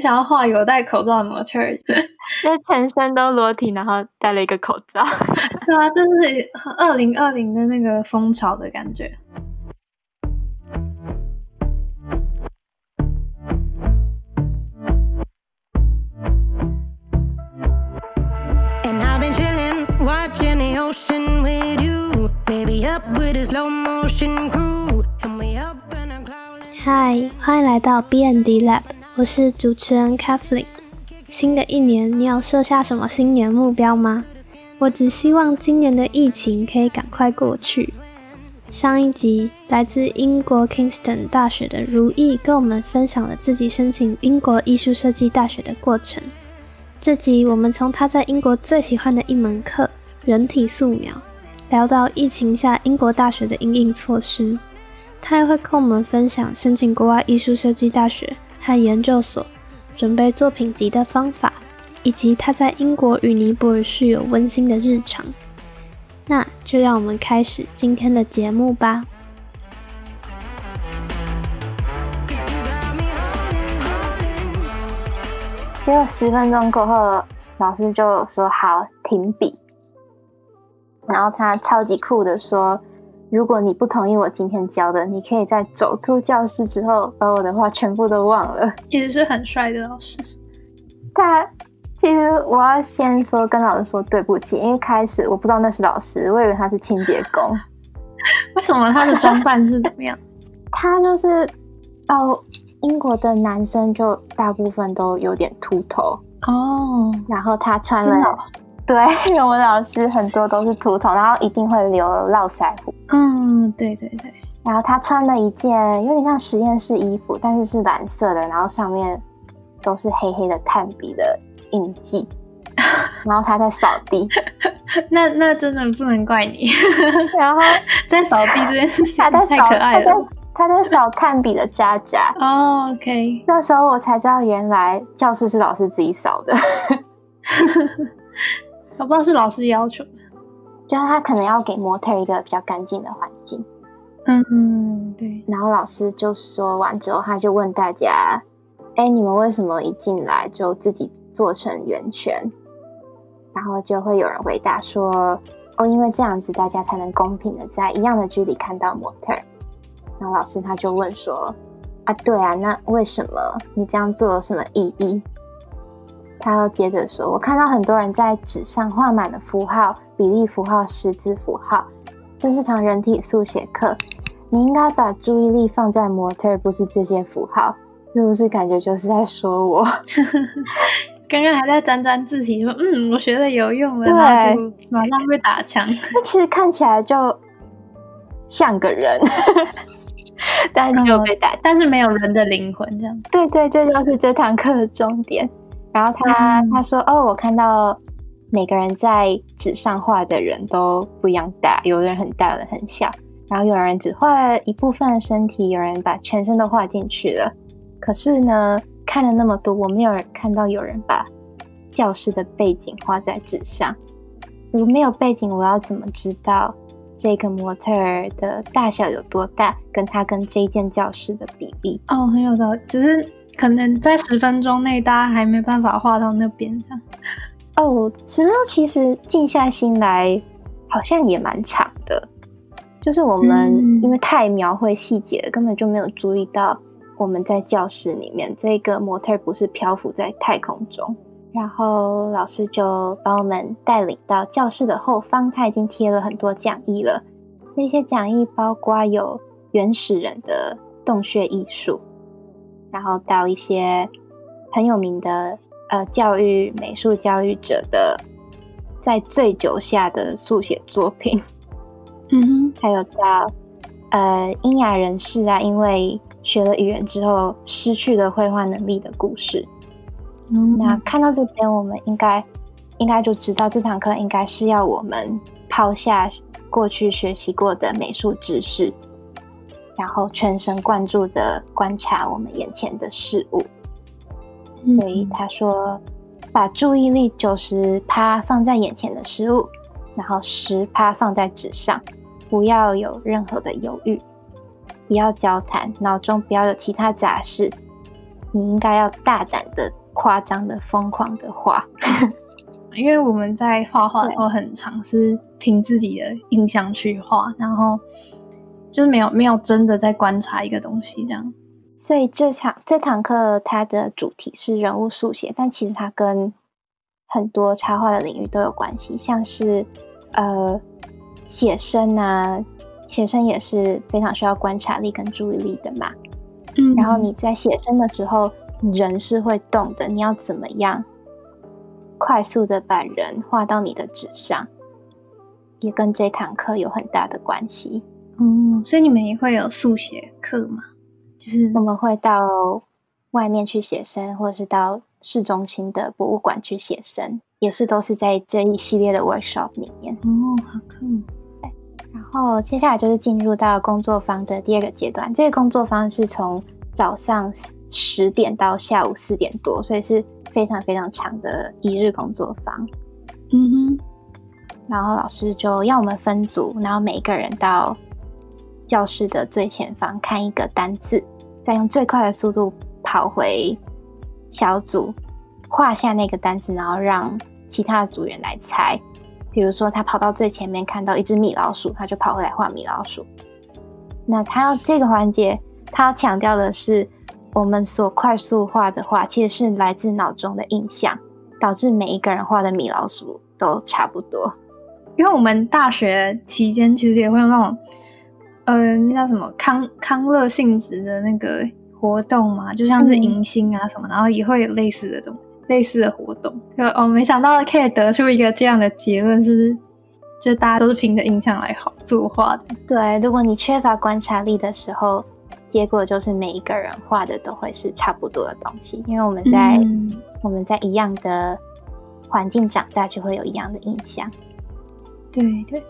想要画有戴口罩的模特，就全身都裸体，然后戴了一个口罩。对啊，就是二零二零的那个风潮的感觉。嗨，欢迎来到 B N D Lab，我是主持人 Kathleen。新的一年，你有设下什么新年目标吗？我只希望今年的疫情可以赶快过去。上一集，来自英国 Kingston 大学的如意跟我们分享了自己申请英国艺术设计大学的过程。这集我们从他在英国最喜欢的一门课——人体素描。聊到疫情下英国大学的应应措施，他还会跟我们分享申请国外艺术设计大学和研究所准备作品集的方法，以及他在英国与尼泊尔室友温馨的日常。那就让我们开始今天的节目吧。结果十分钟过后，老师就说：“好，停笔。”然后他超级酷的说：“如果你不同意我今天教的，你可以在走出教室之后把我的话全部都忘了。”其实是很帅的老师。他其实我要先说跟老师说对不起，因为开始我不知道那是老师，我以为他是清洁工。为什么他的装扮是怎么样？他就是哦，英国的男生就大部分都有点秃头哦，然后他穿了。对，我们老师很多都是秃头，然后一定会留络腮胡。嗯，对对对。然后他穿了一件有点像实验室衣服，但是是蓝色的，然后上面都是黑黑的炭笔的印记。然后他在扫地，那那真的不能怪你。然后在扫地这件事情太可爱了。他在扫炭笔的渣渣。哦，OK。那时候我才知道，原来教室是老师自己扫的。我不知道是老师要求的，就是他可能要给模特一个比较干净的环境。嗯嗯，对。然后老师就说完之后，他就问大家：“哎，你们为什么一进来就自己做成圆圈？”然后就会有人回答说：“哦，因为这样子大家才能公平的在一样的距离看到模特。”然后老师他就问说：“啊，对啊，那为什么你这样做有什么意义？”他又接着说：“我看到很多人在纸上画满了符号、比例符号、十字符号，这是堂人体速写课。你应该把注意力放在模特，不是这些符号，是不是？感觉就是在说我。刚刚还在沾沾自喜，说嗯，我学的有用了，然后就马上被打枪。那其实看起来就像个人，但是没有被打，但是没有人的灵魂，这样。对对，这就是这堂课的重点。”然后他他说哦，我看到每个人在纸上画的人都不一样大，有人很大，有人很小，然后有人只画了一部分的身体，有人把全身都画进去了。可是呢，看了那么多，我没有人看到有人把教室的背景画在纸上。如果没有背景，我要怎么知道这个模特儿的大小有多大，跟他跟这间教室的比例？哦，很有道理，只是。可能在十分钟内，大家还没办法画到那边这样。哦，十分钟其实静下心来，好像也蛮长的。就是我们因为太描绘细节了，根本就没有注意到我们在教室里面这个模特不是漂浮在太空中。然后老师就把我们带领到教室的后方，他已经贴了很多讲义了。那些讲义包括有原始人的洞穴艺术。然后到一些很有名的呃教育美术教育者的在醉酒下的速写作品，嗯哼，还有到呃英雅人士啊，因为学了语言之后失去了绘画能力的故事。嗯，那看到这边，我们应该应该就知道这堂课应该是要我们抛下过去学习过的美术知识。然后全神贯注的观察我们眼前的事物，所以他说，把注意力九十趴放在眼前的事物，然后十趴放在纸上，不要有任何的犹豫，不要交谈，脑中不要有其他杂事，你应该要大胆的、夸张的、疯狂的画。因为我们在画画的时候很常是凭自己的印象去画，然后就是没有没有真的在观察一个东西这样。所以这场这堂课它的主题是人物速写，但其实它跟很多插画的领域都有关系，像是呃写生啊，写生也是非常需要观察力跟注意力的嘛。嗯，然后你在写生的时候，人是会动的，你要怎么样快速的把人画到你的纸上，也跟这堂课有很大的关系。哦，所以你们也会有速写课吗？就是我们会到外面去写生，或者是到市中心的博物馆去写生，也是都是在这一系列的 workshop 里面。哦，好酷。然后接下来就是进入到工作坊的第二个阶段。这个工作坊是从早上十点到下午四点多，所以是非常非常长的一日工作坊。嗯哼。然后老师就要我们分组，然后每一个人到教室的最前方看一个单字。再用最快的速度跑回小组，画下那个单词，然后让其他的组员来猜。比如说，他跑到最前面看到一只米老鼠，他就跑回来画米老鼠。那他要这个环节，他要强调的是，我们所快速画的画，其实是来自脑中的印象，导致每一个人画的米老鼠都差不多。因为我们大学期间其实也会有那种。呃，那叫什么康康乐性质的那个活动嘛，就像是迎新啊什么，然后也会有类似的东类似的活动。就哦，没想到可以得出一个这样的结论，是就大家都是凭着印象来好作画的。对，如果你缺乏观察力的时候，结果就是每一个人画的都会是差不多的东西，因为我们在我们在一样的环境长大，就会有一样的印象。对对对，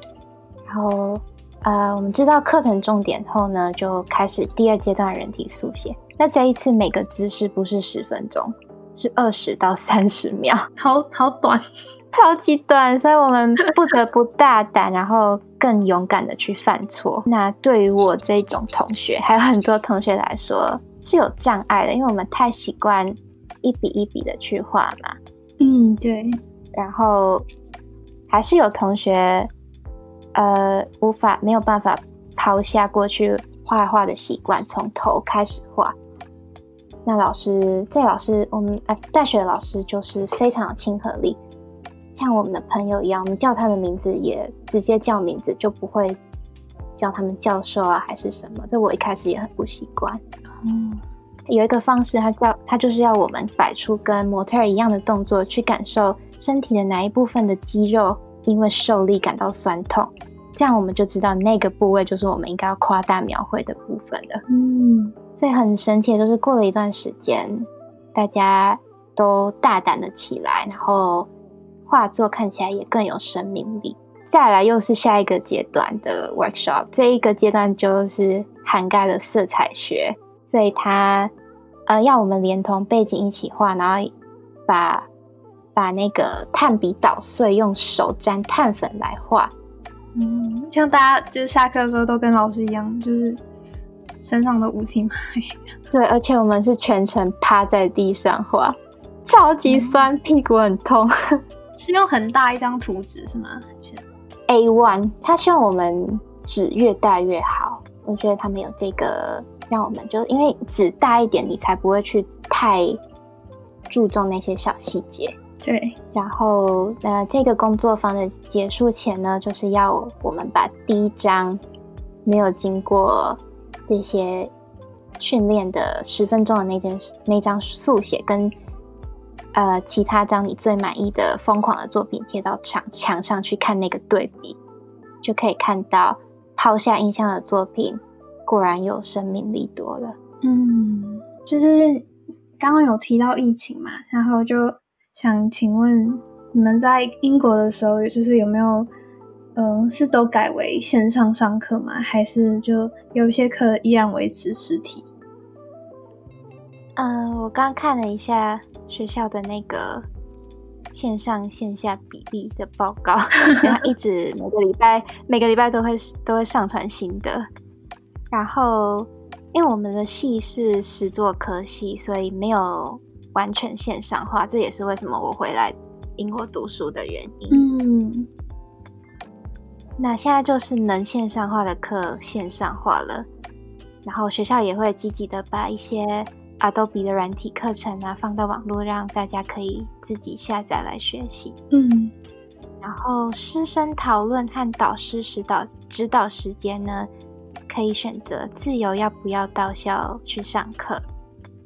然后。呃，我们知道课程重点后呢，就开始第二阶段人体速写。那这一次每个姿势不是十分钟，是二十到三十秒，好好短，超级短，所以我们不得不大胆，然后更勇敢的去犯错。那对于我这种同学，还有很多同学来说是有障碍的，因为我们太习惯一笔一笔的去画嘛。嗯，对。然后还是有同学。呃，无法没有办法抛下过去画画的习惯，从头开始画。那老师，这老师，我们呃大学老师就是非常有亲和力，像我们的朋友一样，我们叫他的名字也直接叫名字，就不会叫他们教授啊还是什么。这我一开始也很不习惯。嗯，有一个方式，他叫他就是要我们摆出跟模特儿一样的动作，去感受身体的哪一部分的肌肉。因为受力感到酸痛，这样我们就知道那个部位就是我们应该要夸大描绘的部分了。嗯，所以很神奇就是过了一段时间，大家都大胆的起来，然后画作看起来也更有生命力。再来又是下一个阶段的 workshop，这一个阶段就是涵盖了色彩学，所以它呃要我们连同背景一起画，然后把。把那个炭笔捣碎，用手沾炭粉来画。嗯，像大家就是下课的时候都跟老师一样，就是身上的乌漆嘛黑。对，而且我们是全程趴在地上画，超级酸，屁股很痛。是用很大一张图纸是吗？A one，他希望我们纸越大越好。我觉得他们有这个，让我们就因为纸大一点，你才不会去太注重那些小细节。对，然后呃，这个工作坊的结束前呢，就是要我们把第一张没有经过这些训练的十分钟的那件那张速写，跟呃其他张你最满意的疯狂的作品贴到墙墙上去看那个对比，就可以看到抛下印象的作品果然有生命力多了。嗯，就是刚刚有提到疫情嘛，然后就。想请问你们在英国的时候，就是有没有，嗯，是都改为线上上课吗？还是就有一些课依然维持实体？嗯，我刚看了一下学校的那个线上线下比例的报告，然后一直每个礼拜每个礼拜都会都会上传新的，然后。因为我们的系是十座科系，所以没有完全线上化，这也是为什么我回来英国读书的原因。嗯，那现在就是能线上化的课线上化了，然后学校也会积极的把一些 Adobe 的软体课程啊放到网络，让大家可以自己下载来学习。嗯，然后师生讨论和导师指导指导时间呢，可以选择自由要不要到校去上课。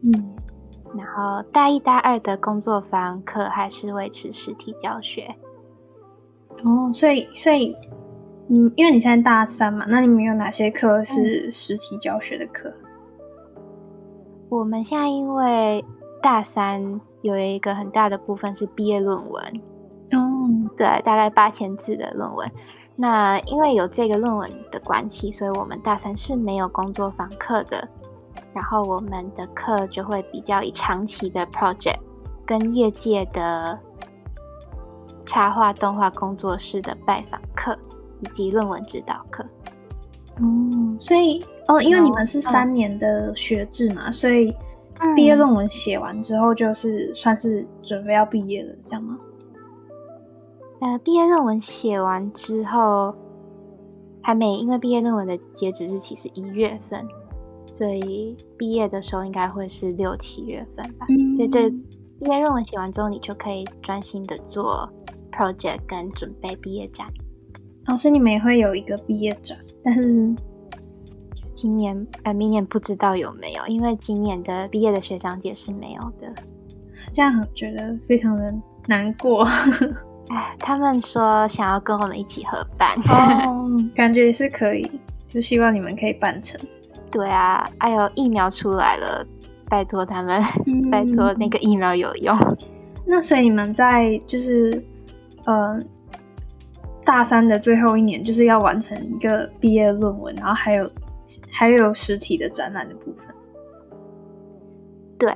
嗯，然后大一、大二的工作坊课还是维持实体教学。哦，所以所以你因为你现在大三嘛，那你们有哪些课是实体教学的课？我们现在因为大三有一个很大的部分是毕业论文，哦，对，大概八千字的论文。那因为有这个论文的关系，所以我们大三是没有工作坊课的。然后我们的课就会比较以长期的 project 跟业界的插画动画工作室的拜访课以及论文指导课。哦，所以哦，因为你们是嗯三年的学制嘛，所以毕业论文写完之后，就是算是准备要毕业了，这样吗？呃，毕业论文写完之后还没，因为毕业论文的截止日期是一月份，所以毕业的时候应该会是六七月份吧。嗯所以这毕业论文写完之后，你就可以专心的做 project 跟准备毕业展。老师，你们也会有一个毕业展，但是今年呃，明年不知道有没有，因为今年的毕业的学长姐是没有的。这样觉得非常的难过。哎，他们说想要跟我们一起合办。哦，感觉也是可以，就希望你们可以办成。对啊，哎呦，疫苗出来了，拜托他们，拜托那个疫苗有用。那所以你们在就是呃大三的最后一年，就是要完成一个毕业论文，然后还有还有实体的展览的部分。对，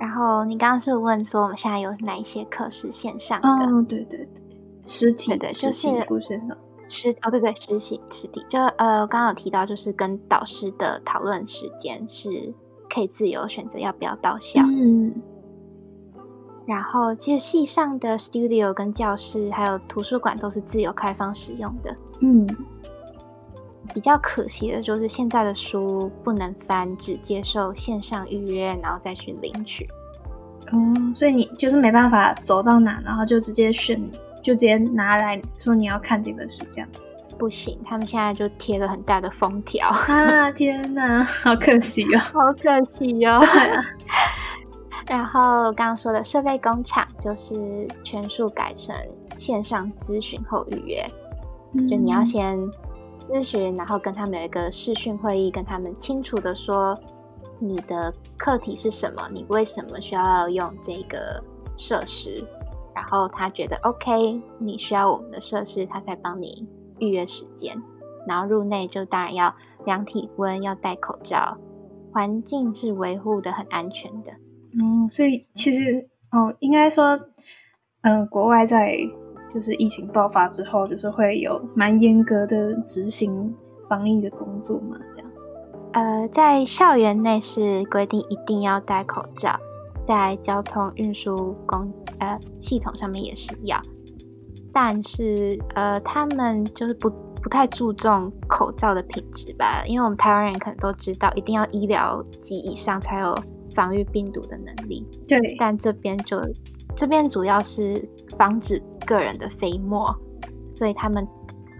然后你刚刚是问说我们现在有哪一些课是线上的？哦，对对对，实体对对实体就是不线上。实哦，对对，实习实地，就呃，刚刚有提到，就是跟导师的讨论时间是可以自由选择要不要到校。嗯然后，其实系上的 studio 跟教室还有图书馆都是自由开放使用的。嗯比较可惜的就是现在的书不能翻，只接受线上预约，然后再去领取。哦，所以你就是没办法走到哪，然后就直接选，就直接拿来说你要看这本书这样。不行，他们现在就贴了很大的封条，啊，天哪，好可惜哦。好可惜哦、啊，然后刚刚说的设备工厂就是全数改成线上咨询后预约，就你要嗯先咨询，然后跟他们有一个视讯会议，跟他们清楚的说你的课题是什么，你为什么需要用这个设施，然后他觉得 OK，你需要我们的设施，他才帮你预约时间，然后入内就当然要量体温，要戴口罩，环境是维护的很安全的。嗯，所以其实哦，应该说，嗯、国外在就是疫情爆发之后，就是会有蛮严格的执行防疫的工作嘛，这样。呃，在校园内是规定一定要戴口罩，在交通运输公呃系统上面也是要，但是呃，他们就是不不太注重口罩的品质吧，因为我们台湾人可能都知道，一定要医疗级以上才有防御病毒的能力，对，但这边就这边主要是防止个人的飞沫，所以他们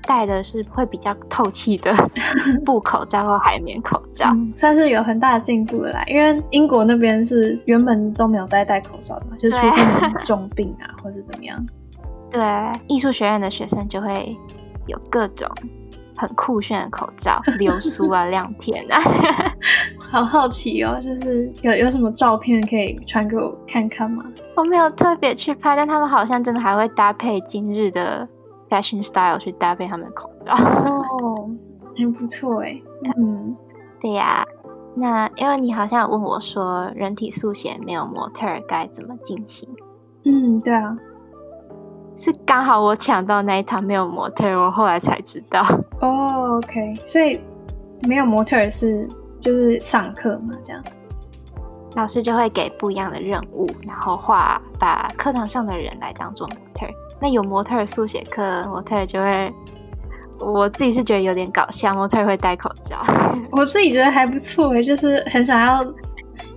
戴的是会比较透气的 布口罩或海绵口罩。嗯，算是有很大的进步了啦。因为英国那边是原本都没有在戴口罩的嘛，就是除对非你是重病啊，或是怎么样。对，艺术学院的学生就会有各种很酷炫的口罩，流苏啊、亮片啊。好好奇哦，就是有有什么照片可以传给我看看吗？我没有特别去拍，但他们好像真的还会搭配今日的 fashion style 去搭配他们的口罩。哦，很不错哎。嗯，对呀、那因为你好像有问我说，人体速写没有模特该怎么进行？嗯，对啊。是刚好我抢到那一堂没有模特，我后来才知道。哦，OK，所以没有模特是就是上课嘛，这样。老师就会给不一样的任务，然后画把课堂上的人来当做模特儿。那有模特儿速写课，模特儿就会，我自己是觉得有点搞笑，模特儿会戴口罩。我自己觉得还不错诶，就是很想要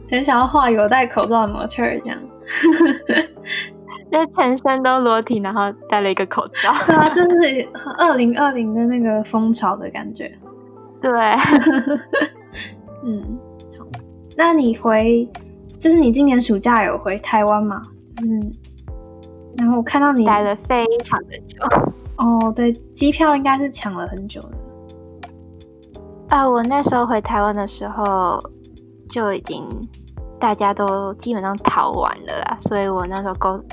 很想要画有戴口罩的模特儿这样。那全身都裸体，然后戴了一个口罩。对啊，就是二零二零的那个风潮的感觉。对，嗯。好那你回，就是你今年暑假有回台湾吗？就是，然后我看到你待了非常的久。哦，对，机票应该是抢了很久的。啊，我那时候回台湾的时候，就已经大家都基本上逃完了啦，所以我那时候公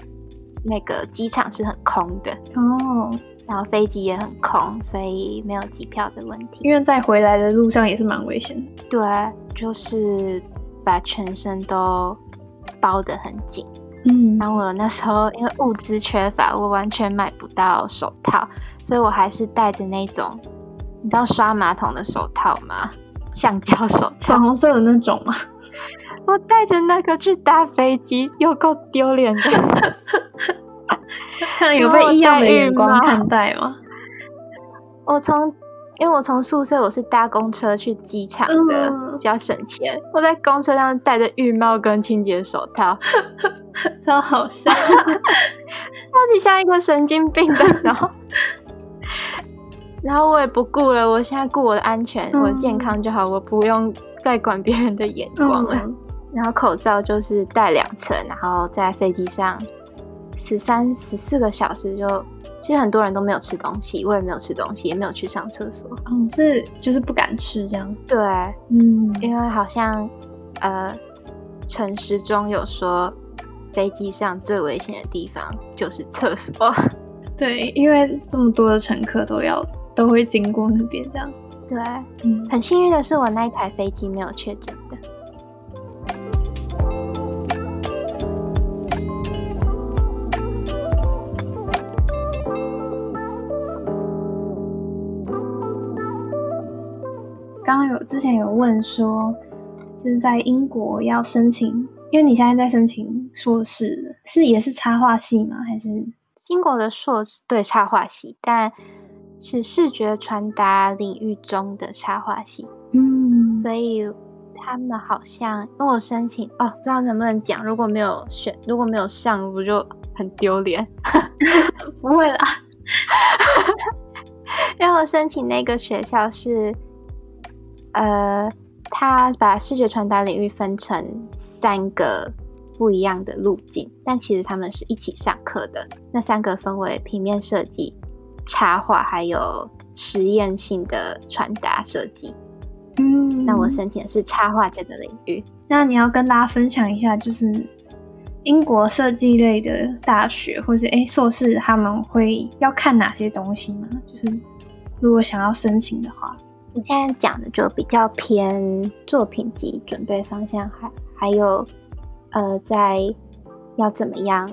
那个机场是很空的哦，然后飞机也很空，所以没有机票的问题。因为在回来的路上也是蛮危险的。对，啊就是。把全身都包得很紧，嗯，然后我那时候因为物资缺乏，我完全买不到手套，所以我还是戴着那种，你知道刷马桶的手套吗？橡胶手套，粉红色的那种吗？我戴着那个去搭飞机，又够丢脸的，看有被异样的眼光看待吗？我从。因为我从宿舍我是搭公车去机场的，比较省钱。我在公车上戴着浴帽跟清洁手套，超好笑，超级像一个神经病的。然后，然后我也不顾了，我现在顾我的安全，我的健康就好，我不用再管别人的眼光了。然后口罩就是戴两层，然后在飞机上十三十四个小时就。其实很多人都没有吃东西，我也没有吃东西，也没有去上厕所。嗯，是就是不敢吃这样。对，嗯，因为好像呃，陈时中有说，飞机上最危险的地方就是厕所。对，因为这么多的乘客都要都会经过那边，这样。对，嗯，很幸运的是，我那一台飞机没有确诊的。之前有问说，就是在英国要申请，因为你现在在申请硕士，是也是插画系吗？还是英国的硕士？对，插画系，但是视觉传达领域中的插画系。嗯，所以他们好像跟我申请哦，不知道能不能讲。如果没有选，如果没有上，我就很丢脸？不会啦，因为我申请那个学校是。呃，他把视觉传达领域分成三个不一样的路径，但其实他们是一起上课的。那三个分为平面设计、插画，还有实验性的传达设计。嗯，那我申请的是插画这个领域。那你要跟大家分享一下，就是英国设计类的大学或是诶硕士，他们会要看哪些东西吗？就是如果想要申请的话。你现在讲的就比较偏作品集准备方向，还还有，呃，在要怎么样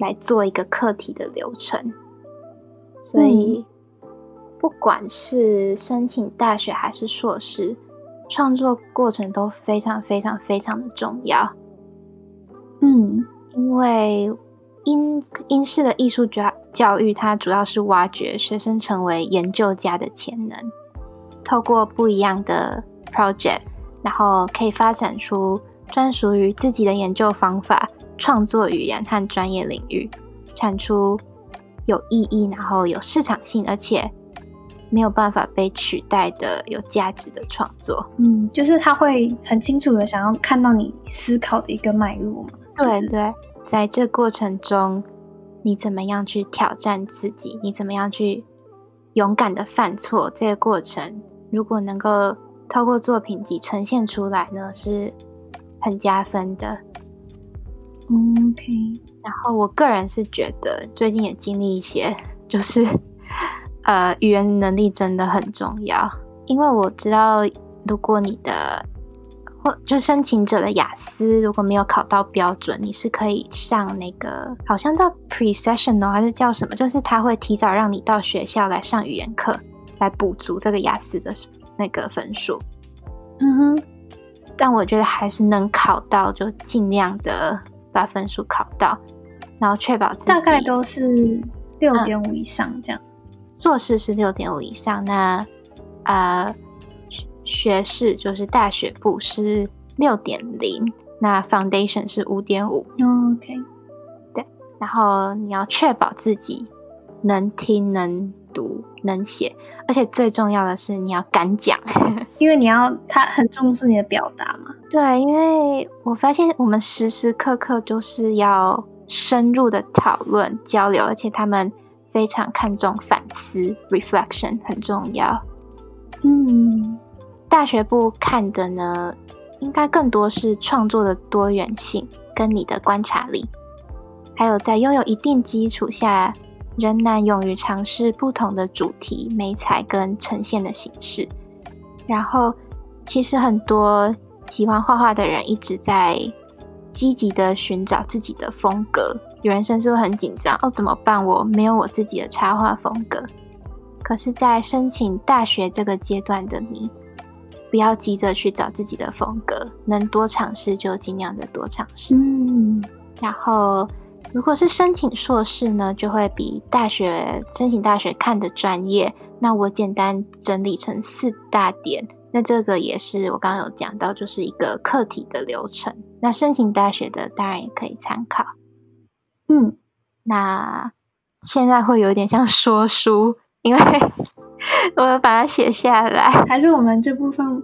来做一个课题的流程。所以，不管是申请大学还是硕士，创作过程都非常非常非常的重要。嗯，因为英英式的艺术教教育，它主要是挖掘学生成为研究家的潜能。透过不一样的 project，然后可以发展出专属于自己的研究方法、创作语言和专业领域，产出有意义、然后有市场性，而且没有办法被取代的有价值的创作。嗯，就是他会很清楚的想要看到你思考的一个脉络嘛。对对，在这过程中，你怎么样去挑战自己？你怎么样去勇敢的犯错？这个过程。如果能够透过作品集呈现出来呢，是很加分的。OK，然后我个人是觉得最近也经历一些，就是呃语言能力真的很重要，因为我知道如果你的或就申请者的雅思如果没有考到标准，你是可以上那个好像叫 pre-session 哦，还是叫什么？就是他会提早让你到学校来上语言课。来补足这个雅思的那个分数。嗯哼，但我觉得还是能考到，就尽量的把分数考到，然后确保自己大概都是六点五以上这样。硕士是六点五以上，那呃学士就是大学部是六点零，那 foundation 是五点五。OK，对然后你要确保自己能听、能读、能写，而且最重要的是你要敢讲。因为你要他很重视你的表达嘛。对，因为我发现我们时时刻刻就是要深入的讨论、交流，而且他们非常看重反思 （reflection） 很重要。嗯，大学部看的呢，应该更多是创作的多元性跟你的观察力，还有在拥有一定基础下，仍然勇于尝试不同的主题、美材跟呈现的形式。然后，其实很多喜欢画画的人一直在积极的寻找自己的风格，有人甚至会很紧张哦，怎么办？我没有我自己的插画风格。可是，在申请大学这个阶段的你，不要急着去找自己的风格，能多尝试就尽量的多尝试。嗯，然后，如果是申请硕士呢，就会比大学申请大学看的专业。那我简单整理成四大点。那这个也是我刚刚有讲到，就是一个课题的流程。那申请大学的当然也可以参考。嗯，那现在会有点像说书，因为 我要把它写下来。还是我们这部分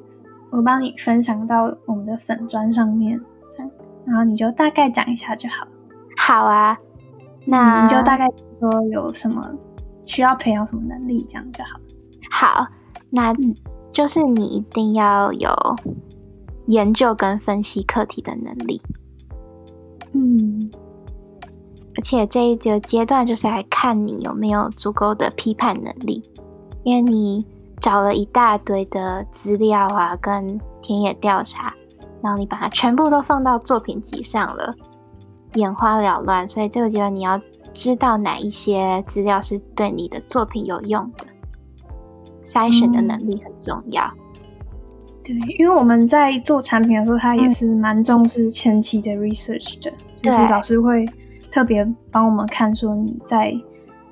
我帮你分享到我们的粉砖上面，这样，然后你就大概讲一下就好。好啊，那你就大概说有什么需要培养什么能力，这样就好。好，那就是你一定要有研究跟分析课题的能力，嗯。而且这一个阶段就是来看你有没有足够的批判能力，因为你找了一大堆的资料啊，跟田野调查，然后你把它全部都放到作品集上了，眼花缭乱，所以这个阶段你要知道哪一些资料是对你的作品有用的，筛选的能力很重要。对，因为我们在做产品的时候，他也是蛮重视前期的 research 的，就是老师会特别帮我们看说你在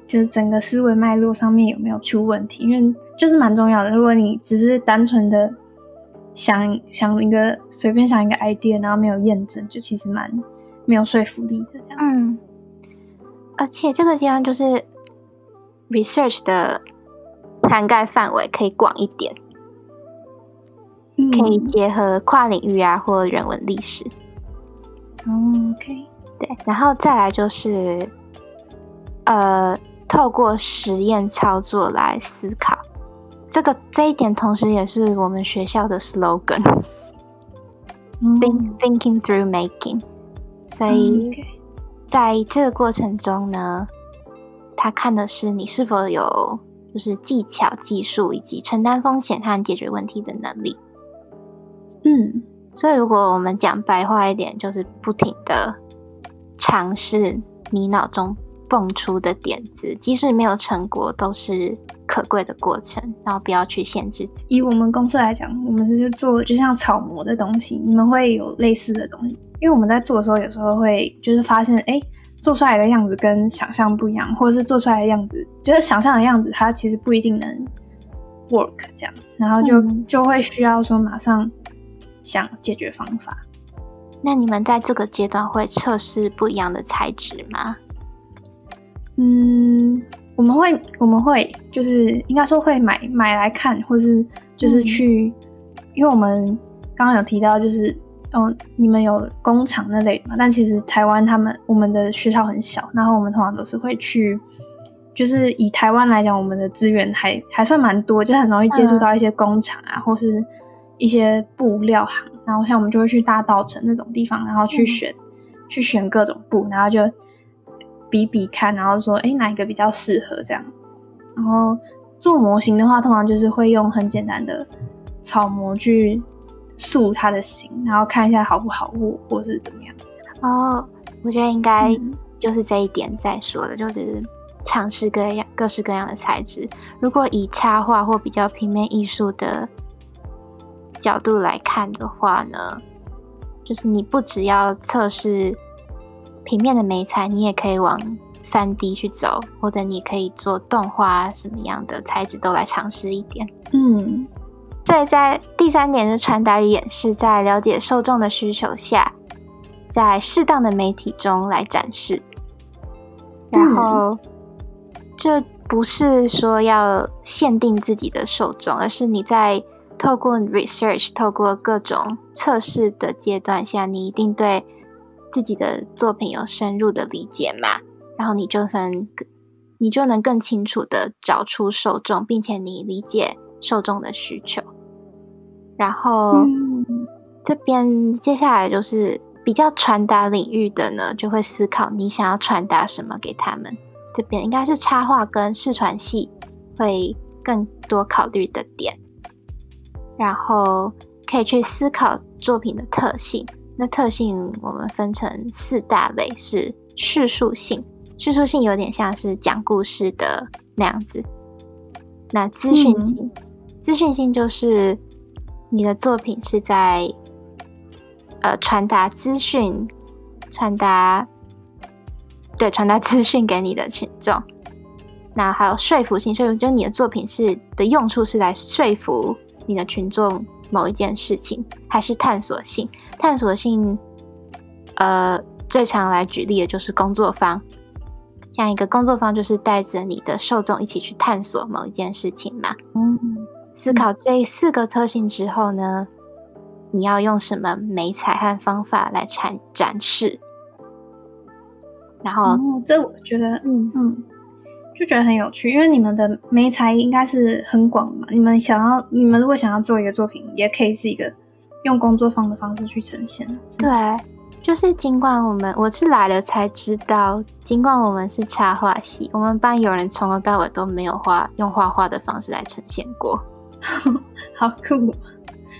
就是整个思维脉络上面有没有出问题，因为就是蛮重要的。如果你只是单纯的想想一个随便想一个 idea，然后没有验证，就其实蛮没有说服力的这样。嗯，而且这个地方就是 research 的涵盖范围可以广一点，嗯可以结合跨领域啊或人文历史。哦，OK，对，然后再来就是，呃，透过实验操作来思考，这个这一点同时也是我们学校的 slogan，think、哦 thinking through making。所以在这个过程中呢，他看的是你是否有就是技巧、技术以及承担风险和解决问题的能力。嗯所以，如果我们讲白话一点，就是不停的尝试你脑中蹦出的点子，即使没有成果，都是可贵的过程。然后不要去限制自己。以我们公司来讲，我们是做就像草模的东西，你们会有类似的东西，因为我们在做的时候，有时候会就是发现，哎，做出来的样子跟想象不一样，或者是做出来的样子，就是想象的样子，它其实不一定能 work 这样，然后就、嗯就会需要说马上想解决方法。那你们在这个阶段会测试不一样的材质吗？嗯，我们会我们会就是应该说会买买来看，或是就是嗯去，因为我们刚刚有提到就是，哦，你们有工厂那类的嘛，但其实台湾他们我们的学校很小，然后我们通常都是会去，就是以台湾来讲，我们的资源还还算蛮多，就很容易接触到一些工厂啊，或是一些布料行，然后像我们就会去大稻城那种地方，然后去嗯。选、去选各种布，然后就比比看，然后说，哎，哪一个比较适合这样。然后做模型的话，通常就是会用很简单的草模去塑它的形，然后看一下好不好握，或是怎么样。哦，我觉得应该嗯就是这一点在说的，就是尝试各样各式各样的材质。如果以插画或比较平面艺术的角度来看的话呢，就是你不只要测试平面的美材，你也可以往三 D 去走，或者你可以做动画什么样的材质都来尝试一点。嗯，所以在第三点是传达与演示，在了解受众的需求下，在适当的媒体中来展示，然后这不是说要限定自己的受众，而是你在透过 research、透过各种测试的阶段下，你一定对自己的作品有深入的理解嘛，然后你就能你就能更清楚的找出受众，并且你理解受众的需求，然后这边接下来就是比较传达领域的呢，就会思考你想要传达什么给他们。这边应该是插画跟视传系会更多考虑的点，然后可以去思考作品的特性。那特性我们分成四大类，是叙述性，叙述性有点像是讲故事的那样子。那资讯性，资讯性就是你的作品是在呃传达资讯，传达。对，传达资讯给你的群众，那还有说服性，说服就是你的作品是的用处是来说服你的群众某一件事情，还是探索性？探索性，呃，最常来举例的就是工作坊，像一个工作坊就是带着你的受众一起去探索某一件事情嘛。嗯，思考这四个特性之后呢，你要用什么美彩和方法来展展示？然后，这我觉得，嗯嗯，就觉得很有趣，因为你们的媒材应该是很广嘛。你们想要，你们如果想要做一个作品，也可以是一个用工作坊的方式去呈现。对，就是尽管我们我是来了才知道，尽管我们是插画系，我们班有人从头到尾都没有画用画画的方式来呈现过，好酷。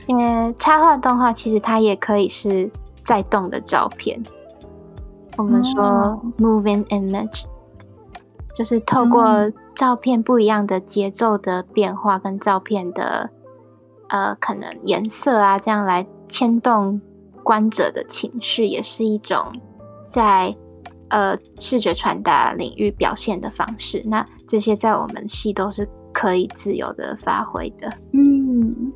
因为插画动画其实它也可以是在动的照片。我们说 moving image，就是透过照片不一样的节奏的变化，跟照片的呃可能颜色啊，这样来牵动观者的情绪，也是一种在呃视觉传达领域表现的方式。那这些在我们系都是可以自由的发挥的。嗯，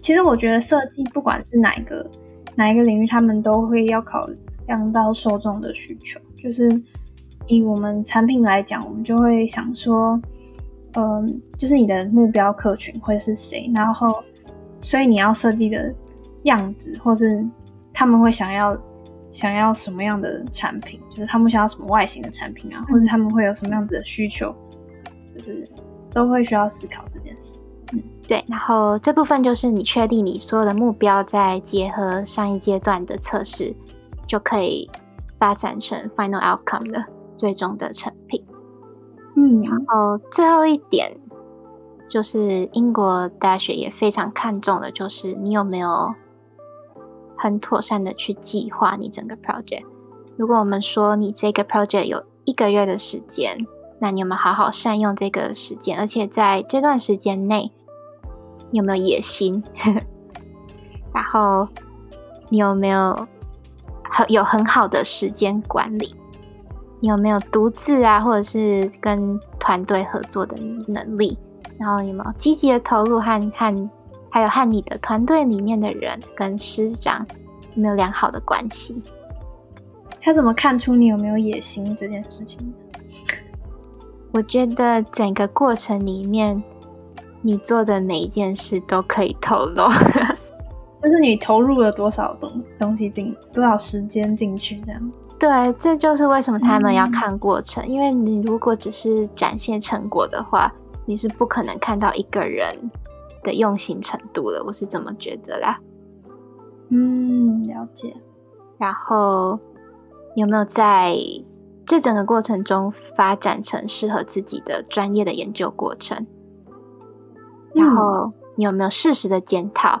其实我觉得设计不管是哪一个哪一个领域，他们都会要考。量到受众的需求，就是以我们产品来讲，我们就会想说，嗯，就是你的目标客群会是谁，然后，所以你要设计的样子，或是他们会想要想要什么样的产品，就是他们想要什么外形的产品啊，或者他们会有什么样子的需求，就是都会需要思考这件事。嗯，对，然后这部分就是你确定你所有的目标，再结合上一阶段的测试。就可以发展成 final outcome 的最终的成品。嗯，然后最后一点就是英国大学也非常看重的，就是你有没有很妥善的去计划你整个 project。如果我们说你这个 project 有一个月的时间，那你有没有好好善用这个时间？而且在这段时间内，你有没有野心？然后你有没有？很有很好的时间管理，你有没有独自啊，或者是跟团队合作的能力？然后有没有积极的投入和和还有和你的团队里面的人跟师长有没有良好的关系？他怎么看出你有没有野心这件事情？我觉得整个过程里面，你做的每一件事都可以透露。就是你投入了多少东东西进，多少时间进去，这样。对，这就是为什么他们要看过程，因为你如果只是展现成果的话，你是不可能看到一个人的用心程度的。我是这么觉得啦。嗯，了解。然后有没有在这整个过程中发展成适合自己的专业的研究过程？然后你有没有适时的检讨？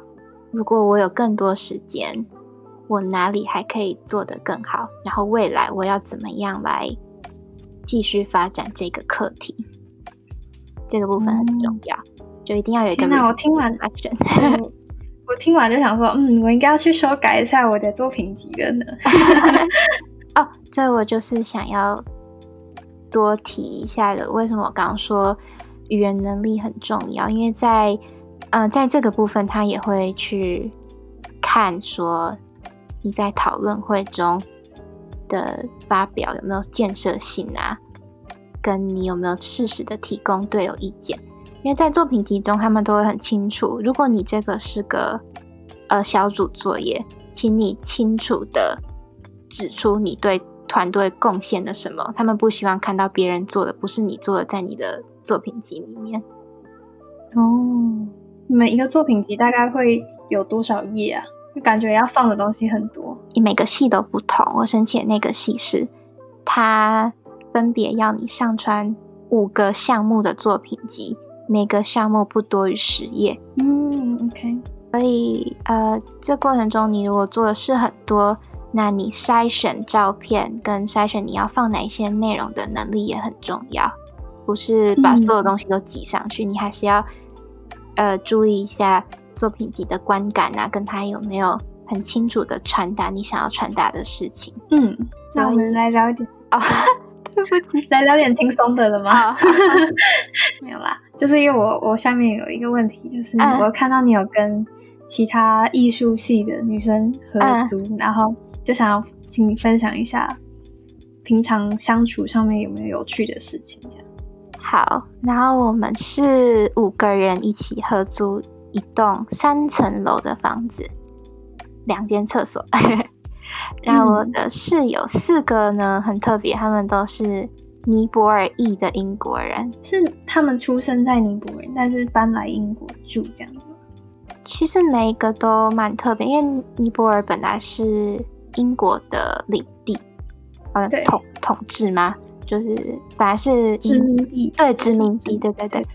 如果我有更多时间，我哪里还可以做得更好？然后未来我要怎么样来继续发展这个课题？这个部分很重要，就一定要有一个。那我听完，我听完就想说，嗯，我应该要去修改一下我的作品集了呢。哦，这我就是想要多提一下的。为什么我刚刚说语言能力很重要？因为在嗯，在这个部分，他也会去看说你在讨论会中的发表有没有建设性啊，跟你有没有适时的提供队友意见。因为在作品集中，他们都会很清楚，如果你这个是个呃小组作业，请你清楚的指出你对团队贡献了什么。他们不希望看到别人做的不是你做的，在你的作品集里面。哦，你们一个作品集大概会有多少页啊？就感觉要放的东西很多。你每个系都不同，我申请那个系是，它分别要你上传五个项目的作品集。每个项目不多于十页，嗯，OK。所以，呃，这过程中你如果做的事很多，那你筛选照片跟筛选你要放哪一些内容的能力也很重要。不是把所有东西都挤上去，你还是要，呃，注意一下作品集的观感啊，跟它有没有很清楚的传达你想要传达的事情。嗯，那我们来聊一点哦。来聊点轻松的了吗？没有啦，就是因为我我下面有一个问题，就是我看到你有跟其他艺术系的女生合租，然后就想要请你分享一下平常相处上面有没有有趣的事情。这样好，然后我们是五个人一起合租一栋三层楼的房子，两间厕所。然后我的室友四个呢，很特别，他们都是尼泊尔裔的英国人，是他们出生在尼泊尔，但是搬来英国住这样子。其实每一个都蛮特别，因为尼泊尔本来是英国的领地，呃，统统治吗？就是本来是殖民地，对，殖民地，对对对。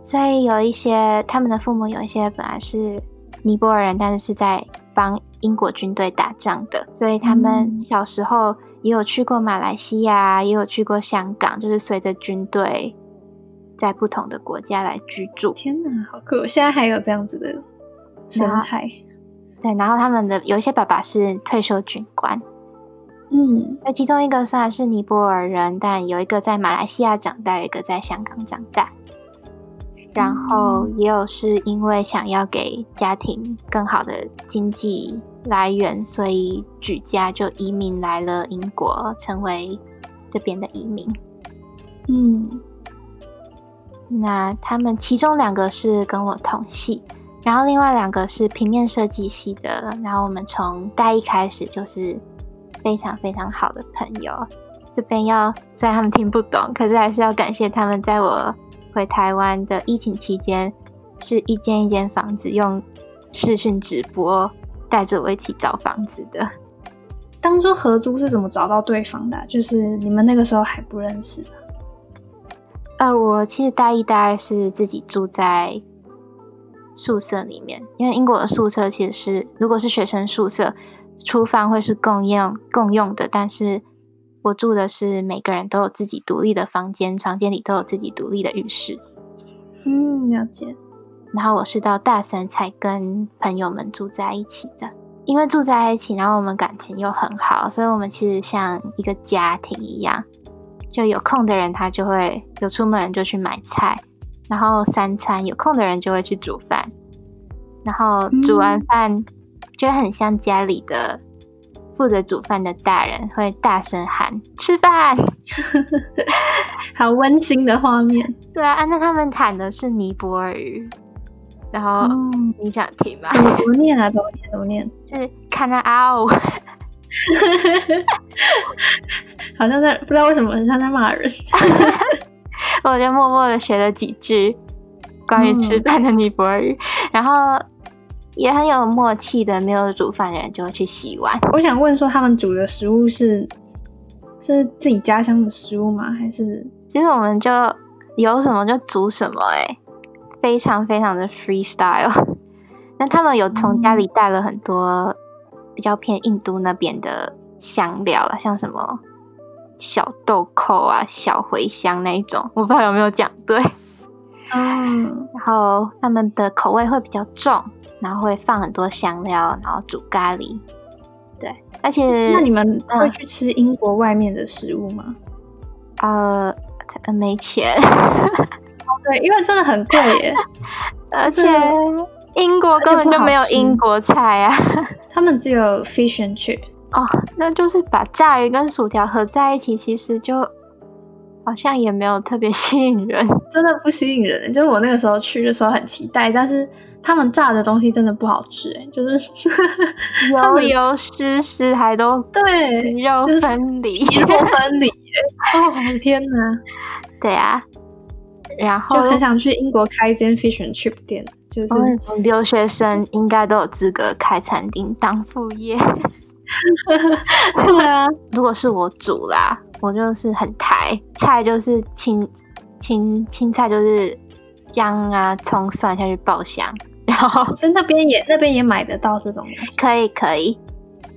所以有一些他们的父母有一些本来是尼泊尔人，但是是在帮。英国军队打仗的，所以他们小时候也有去过马来西亚，也有去过香港，就是随着军队在不同的国家来居住。天哪，好酷！现在还有这样子的生态。对，然后他们的有一些爸爸是退休军官，嗯，那其中一个虽然是尼泊尔人，但有一个在马来西亚长大，有一个在香港长大。然后也有是因为想要给家庭更好的经济来源，所以举家就移民来了英国，成为这边的移民。嗯，那他们其中两个是跟我同系，然后另外两个是平面设计系的。然后我们从大一开始就是非常非常好的朋友。这边要虽然他们听不懂，可是还是要感谢他们在我。回台湾的疫情期间，是一间一间房子用视讯直播带着我一起找房子的。当初合租是怎么找到对方的？就是你们那个时候还不认识呃，我其实大一、大二是自己住在宿舍里面，因为英国的宿舍其实是如果是学生宿舍，厨房会是共用共用的，但是。我住的是每个人都有自己独立的房间，房间里都有自己独立的浴室。嗯，了解。然后我是到大三才跟朋友们住在一起的，因为住在一起，然后我们感情又很好，所以我们其实像一个家庭一样。就有空的人他就会有出门就去买菜，然后三餐有空的人就会去煮饭，然后煮完饭就很像家里的。负责煮饭的大人会大声喊“吃饭”，好温馨的画面。对啊，那他们喊的是尼泊尔语，然后你想听吗？怎么念啊？怎么念？怎么念？是看到啊哦，好像在不知道为什么很像在骂人。我就默默的学了几句关于吃饭的尼泊尔语，然后。也很有默契的，没有煮饭的人就会去洗碗。我想问说，他们煮的食物是是自己家乡的食物吗？还是其实我们就有什么就煮什么，哎，非常非常的 freestyle。那他们有从家里带了很多比较偏印度那边的香料，像什么小豆蔻啊、小茴香那一种，我不知道有没有讲对。嗯，然后他们的口味会比较重，然后会放很多香料，然后煮咖喱。对，而且那你们会去吃英国外面的食物吗？呃，没钱。对，因为真的很贵耶，而且英国根本就没有英国菜啊，他们只有 fish and chip。哦，那就是把炸鱼跟薯条合在一起，其实就好像也没有特别 吸引人，真的不吸引人。就是我那个时候去的时候很期待，但是他们炸的东西真的不好吃，哎，就是 油油湿湿，还都对肉分离，肉分离，哦，我的天哪，对啊。然后就很想去英国开一间 fish and chip 店，就是留学生应该都有资格开餐厅当副业。对啊，如果是我煮啦，我就是很台菜，就是青青青菜，就是姜啊、葱、蒜下去爆香。然后所以那边也那边也买得到这种，可以可以。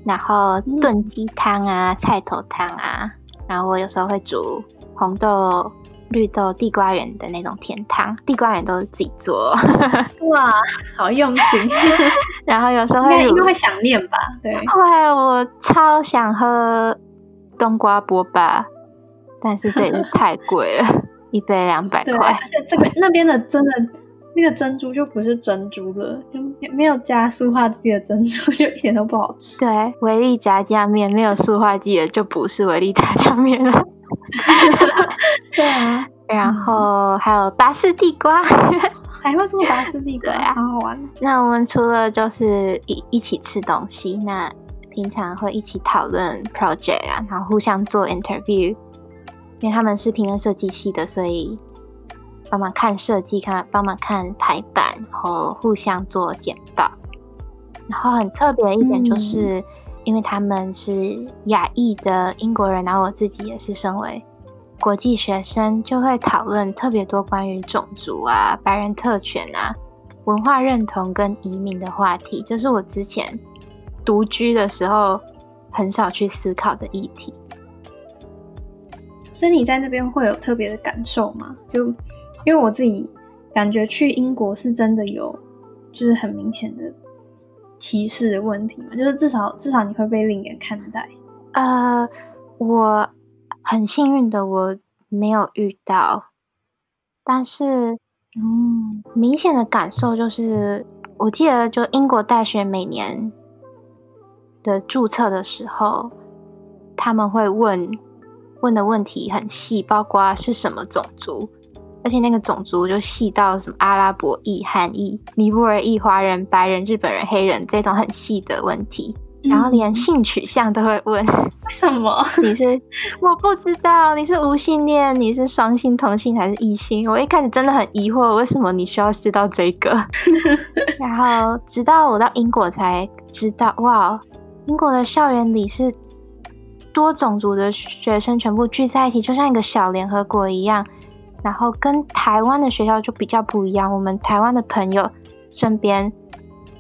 然后炖鸡汤啊、菜头汤啊，然后我有时候会煮红豆。绿豆地瓜圆的那种甜汤，地瓜圆都是自己做，哇，好用心。然后有时候会应该会想念吧？对，后来，我超想喝冬瓜波霸，但是这也是太贵了，一杯两百块。而且这个那边的真的那个珍珠就不是珍珠了，就没有加塑化剂的珍珠，就一点都不好吃。对，维力炸酱面没有塑化剂的就不是维力炸酱面了。对啊，然后还有拔丝地瓜，还会做拔丝地瓜啊，好好玩。那我们除了就是一一起吃东西，那平常会一起讨论 project 啊，然后互相做 interview。因为他们是平面设计系的，所以帮忙看设计，看帮忙看排版，然后互相做简报。然后很特别的一点就是。因为他们是亚裔的英国人，然后我自己也是身为国际学生，就会讨论特别多关于种族啊、白人特权啊、文化认同跟移民的话题。这是我之前独居的时候很少去思考的议题。所以你在那边会有特别的感受吗？就因为我自己感觉去英国是真的有，就是很明显的。歧视的问题嘛，就是至少至少你会被另眼看待。呃，我很幸运的，我没有遇到，但是，嗯，明显的感受就是，我记得就英国大学每年的注册的时候，他们会问问的问题很细，包括是什么种族。而且那个种族就细到什么阿拉伯裔、韩裔、尼泊尔裔、华人、白人、日本人、黑人这种很细的问题，然后连性取向都会问。为什么？你是我不知道，你是无性恋，你是双性、同性还是异性？我一开始真的很疑惑，为什么你需要知道这个？然后直到我到英国才知道，哇，英国的校园里是多种族的学生全部聚在一起，就像一个小联合国一样。然后跟台湾的学校就比较不一样，我们台湾的朋友身边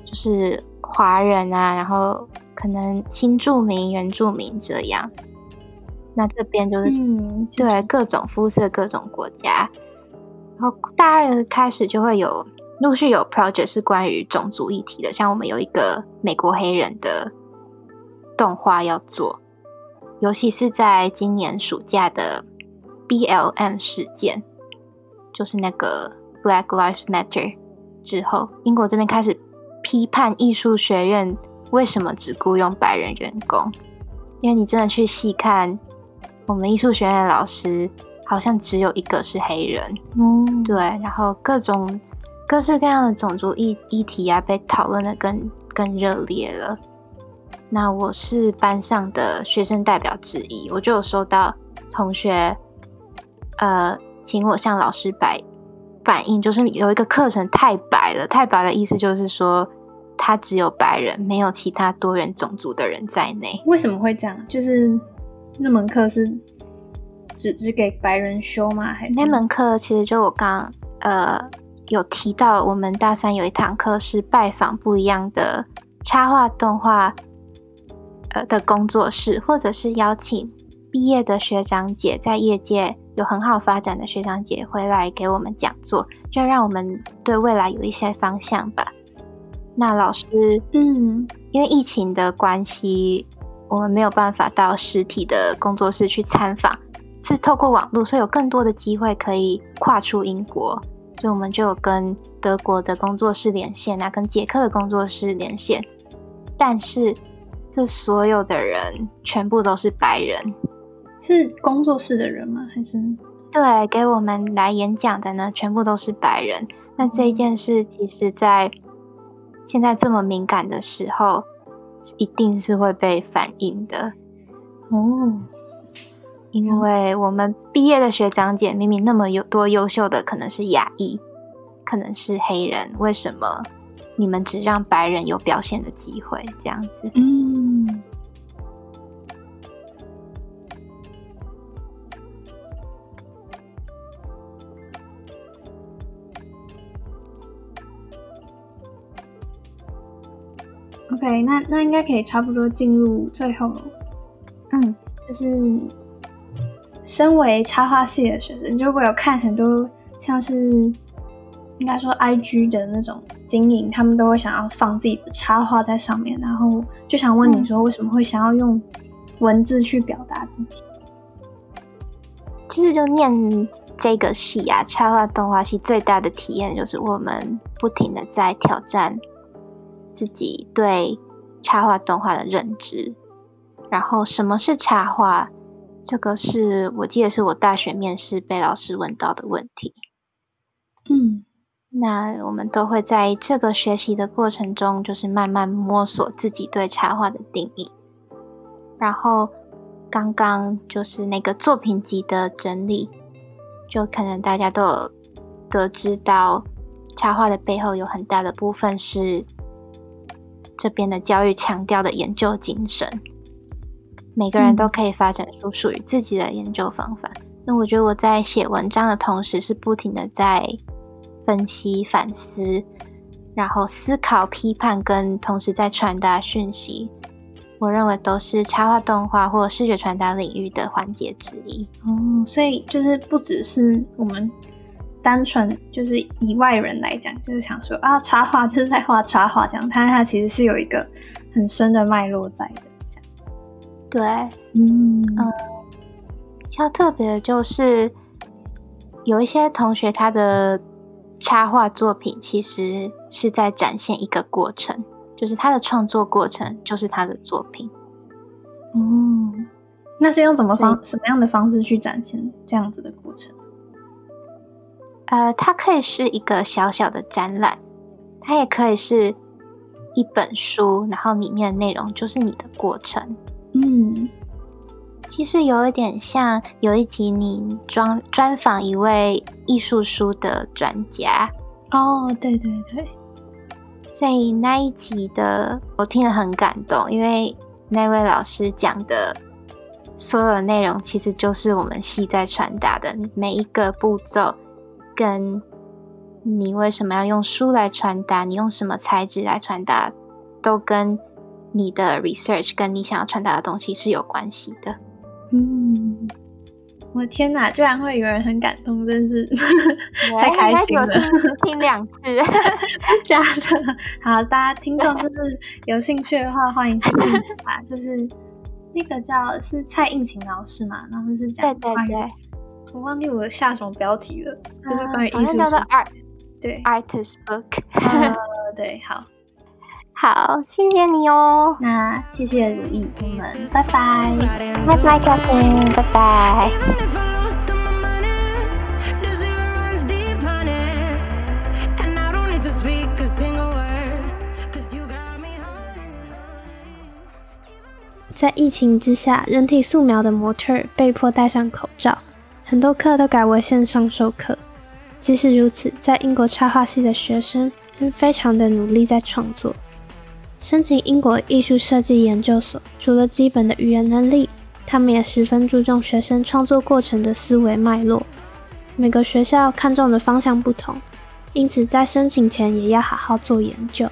就是华人啊，然后可能新住民、原住民这样。那这边就是嗯对各种肤色、各种国家。然后大二开始就会有陆续有 project 是关于种族议题的，像我们有一个美国黑人的动画要做，尤其是在今年暑假的 BLM 事件。就是那个 Black Lives Matter 之后，英国这边开始批判艺术学院为什么只雇佣白人员工，因为你真的去细看，我们艺术学院的老师好像只有一个是黑人。嗯，对，然后各种各式各样的种族议议题啊，被讨论的更更热烈了。那我是班上的学生代表之一，我就有收到同学，呃。请我向老师摆反映，就是有一个课程太白了，太白的意思就是说，他只有白人，没有其他多元种族的人在内。为什么会这样？就是那门课是只只给白人修吗？还是那门课其实就我刚呃有提到，我们大三有一堂课是拜访不一样的插画动画呃的工作室，或者是邀请毕业的学长姐在业界。有很好发展的学长姐回来给我们讲座，就让我们对未来有一些方向吧。那老师，嗯，因为疫情的关系，我们没有办法到实体的工作室去参访，是透过网络，所以有更多的机会可以跨出英国，所以我们就有跟德国的工作室连线啊，跟捷克的工作室连线，但是这所有的人全部都是白人，是工作室的人吗？还是对给我们来演讲的呢？全部都是白人。那这一件事，其实在现在这么敏感的时候，一定是会被反映的哦，因为我们毕业的学长姐明明那么有多优秀的，可能是亚裔，可能是黑人，为什么你们只让白人有表现的机会？这样子，嗯，OK，那那应该可以差不多进入最后。嗯，就是身为插画系的学生，就会有看很多像是应该说 IG 的那种经营，他们都会想要放自己的插画在上面，然后就想问你说，为什么会想要用文字去表达自己？其实就念这个系啊，插画动画系最大的体验就是我们不停的在挑战自己对插画动画的认知。然后什么是插画？这个是我记得是我大学面试被老师问到的问题。嗯，那我们都会在这个学习的过程中，就是慢慢摸索自己对插画的定义。然后刚刚就是那个作品集的整理，就可能大家都有得知到，插画的背后有很大的部分是这边的教育强调的研究精神。每个人都可以发展出属于自己的研究方法。那我觉得我在写文章的同时，是不停的在分析、反思，然后思考、批判，跟同时在传达讯息。我认为都是插画动画或视觉传达领域的环节之一。哦，所以就是不只是我们单纯就是以外人来讲，就是想说啊，插画就是在画插画这样，但它其实是有一个很深的脉络在的。这样对，嗯嗯，比较特别的就是有一些同学他的插画作品其实是在展现一个过程，就是他的创作过程就是他的作品。哦，那是用怎么方什么样的方式去展现这样子的过程？呃，它可以是一个小小的展览，它也可以是一本书，然后里面的内容就是你的过程。嗯，其实有一点像有一集你专专访一位艺术书的专家哦，对对对，所以那一集的我听了很感动，因为那位老师讲的所有的内容其实就是我们系在传达的每一个步骤，跟你为什么要用书来传达，你用什么材质来传达，都跟你的 research 跟你想要传达的东西是有关系的。嗯，我天哪，居然会有人很感动，真是 太开心了！听两次，假的。好，大家听众就是有兴趣的话，欢迎去听吧。就是那个叫是蔡应勤老师嘛，然后是讲对对对，我忘记我下什么标题了，就是关于艺术叫做 art，对 artist book。呃，对，好。好，谢谢你哦。那谢谢如意，我们拜拜，拜拜，嘉欣，拜拜。在疫情之下，人体素描的模特被迫戴上口罩，很多课都改为线上授课。即使如此，在英国插画系的学生仍非常的努力在创作。申请英国艺术设计研究所，除了基本的语言能力，他们也十分注重学生创作过程的思维脉络。每个学校看重的方向不同，因此在申请前也要好好做研究。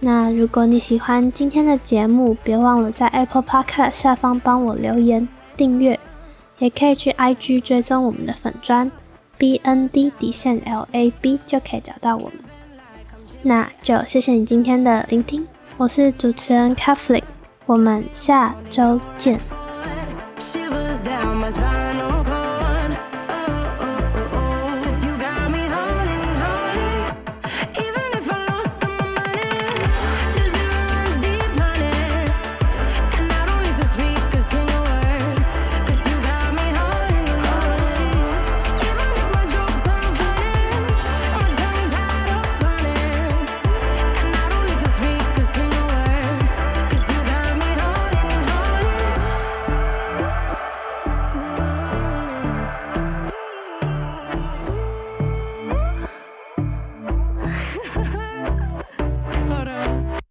那如果你喜欢今天的节目，别忘了在 Apple Podcast 下方帮我留言、订阅，也可以去 ig 追踪我们的粉砖 bnd 底线 lab 就可以找到我们。那就谢谢你今天的聆听我是主持人 kathleen 我们下周见。Shivers down my spine